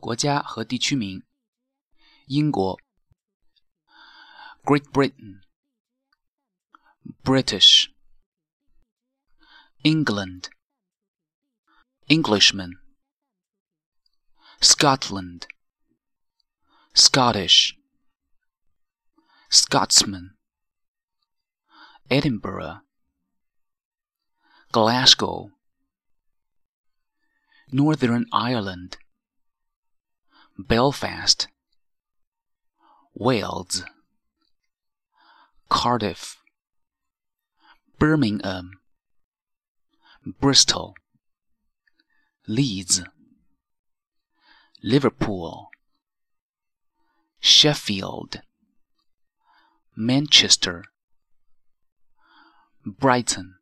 国家和地区名：英国 （Great Britain）、British、England、Englishman、Scotland、Scottish、Scotsman、Edinburgh、Glasgow、Northern Ireland。 Belfast, Wales, Cardiff, Birmingham, Bristol, Leeds, Liverpool, Sheffield, Manchester, Brighton,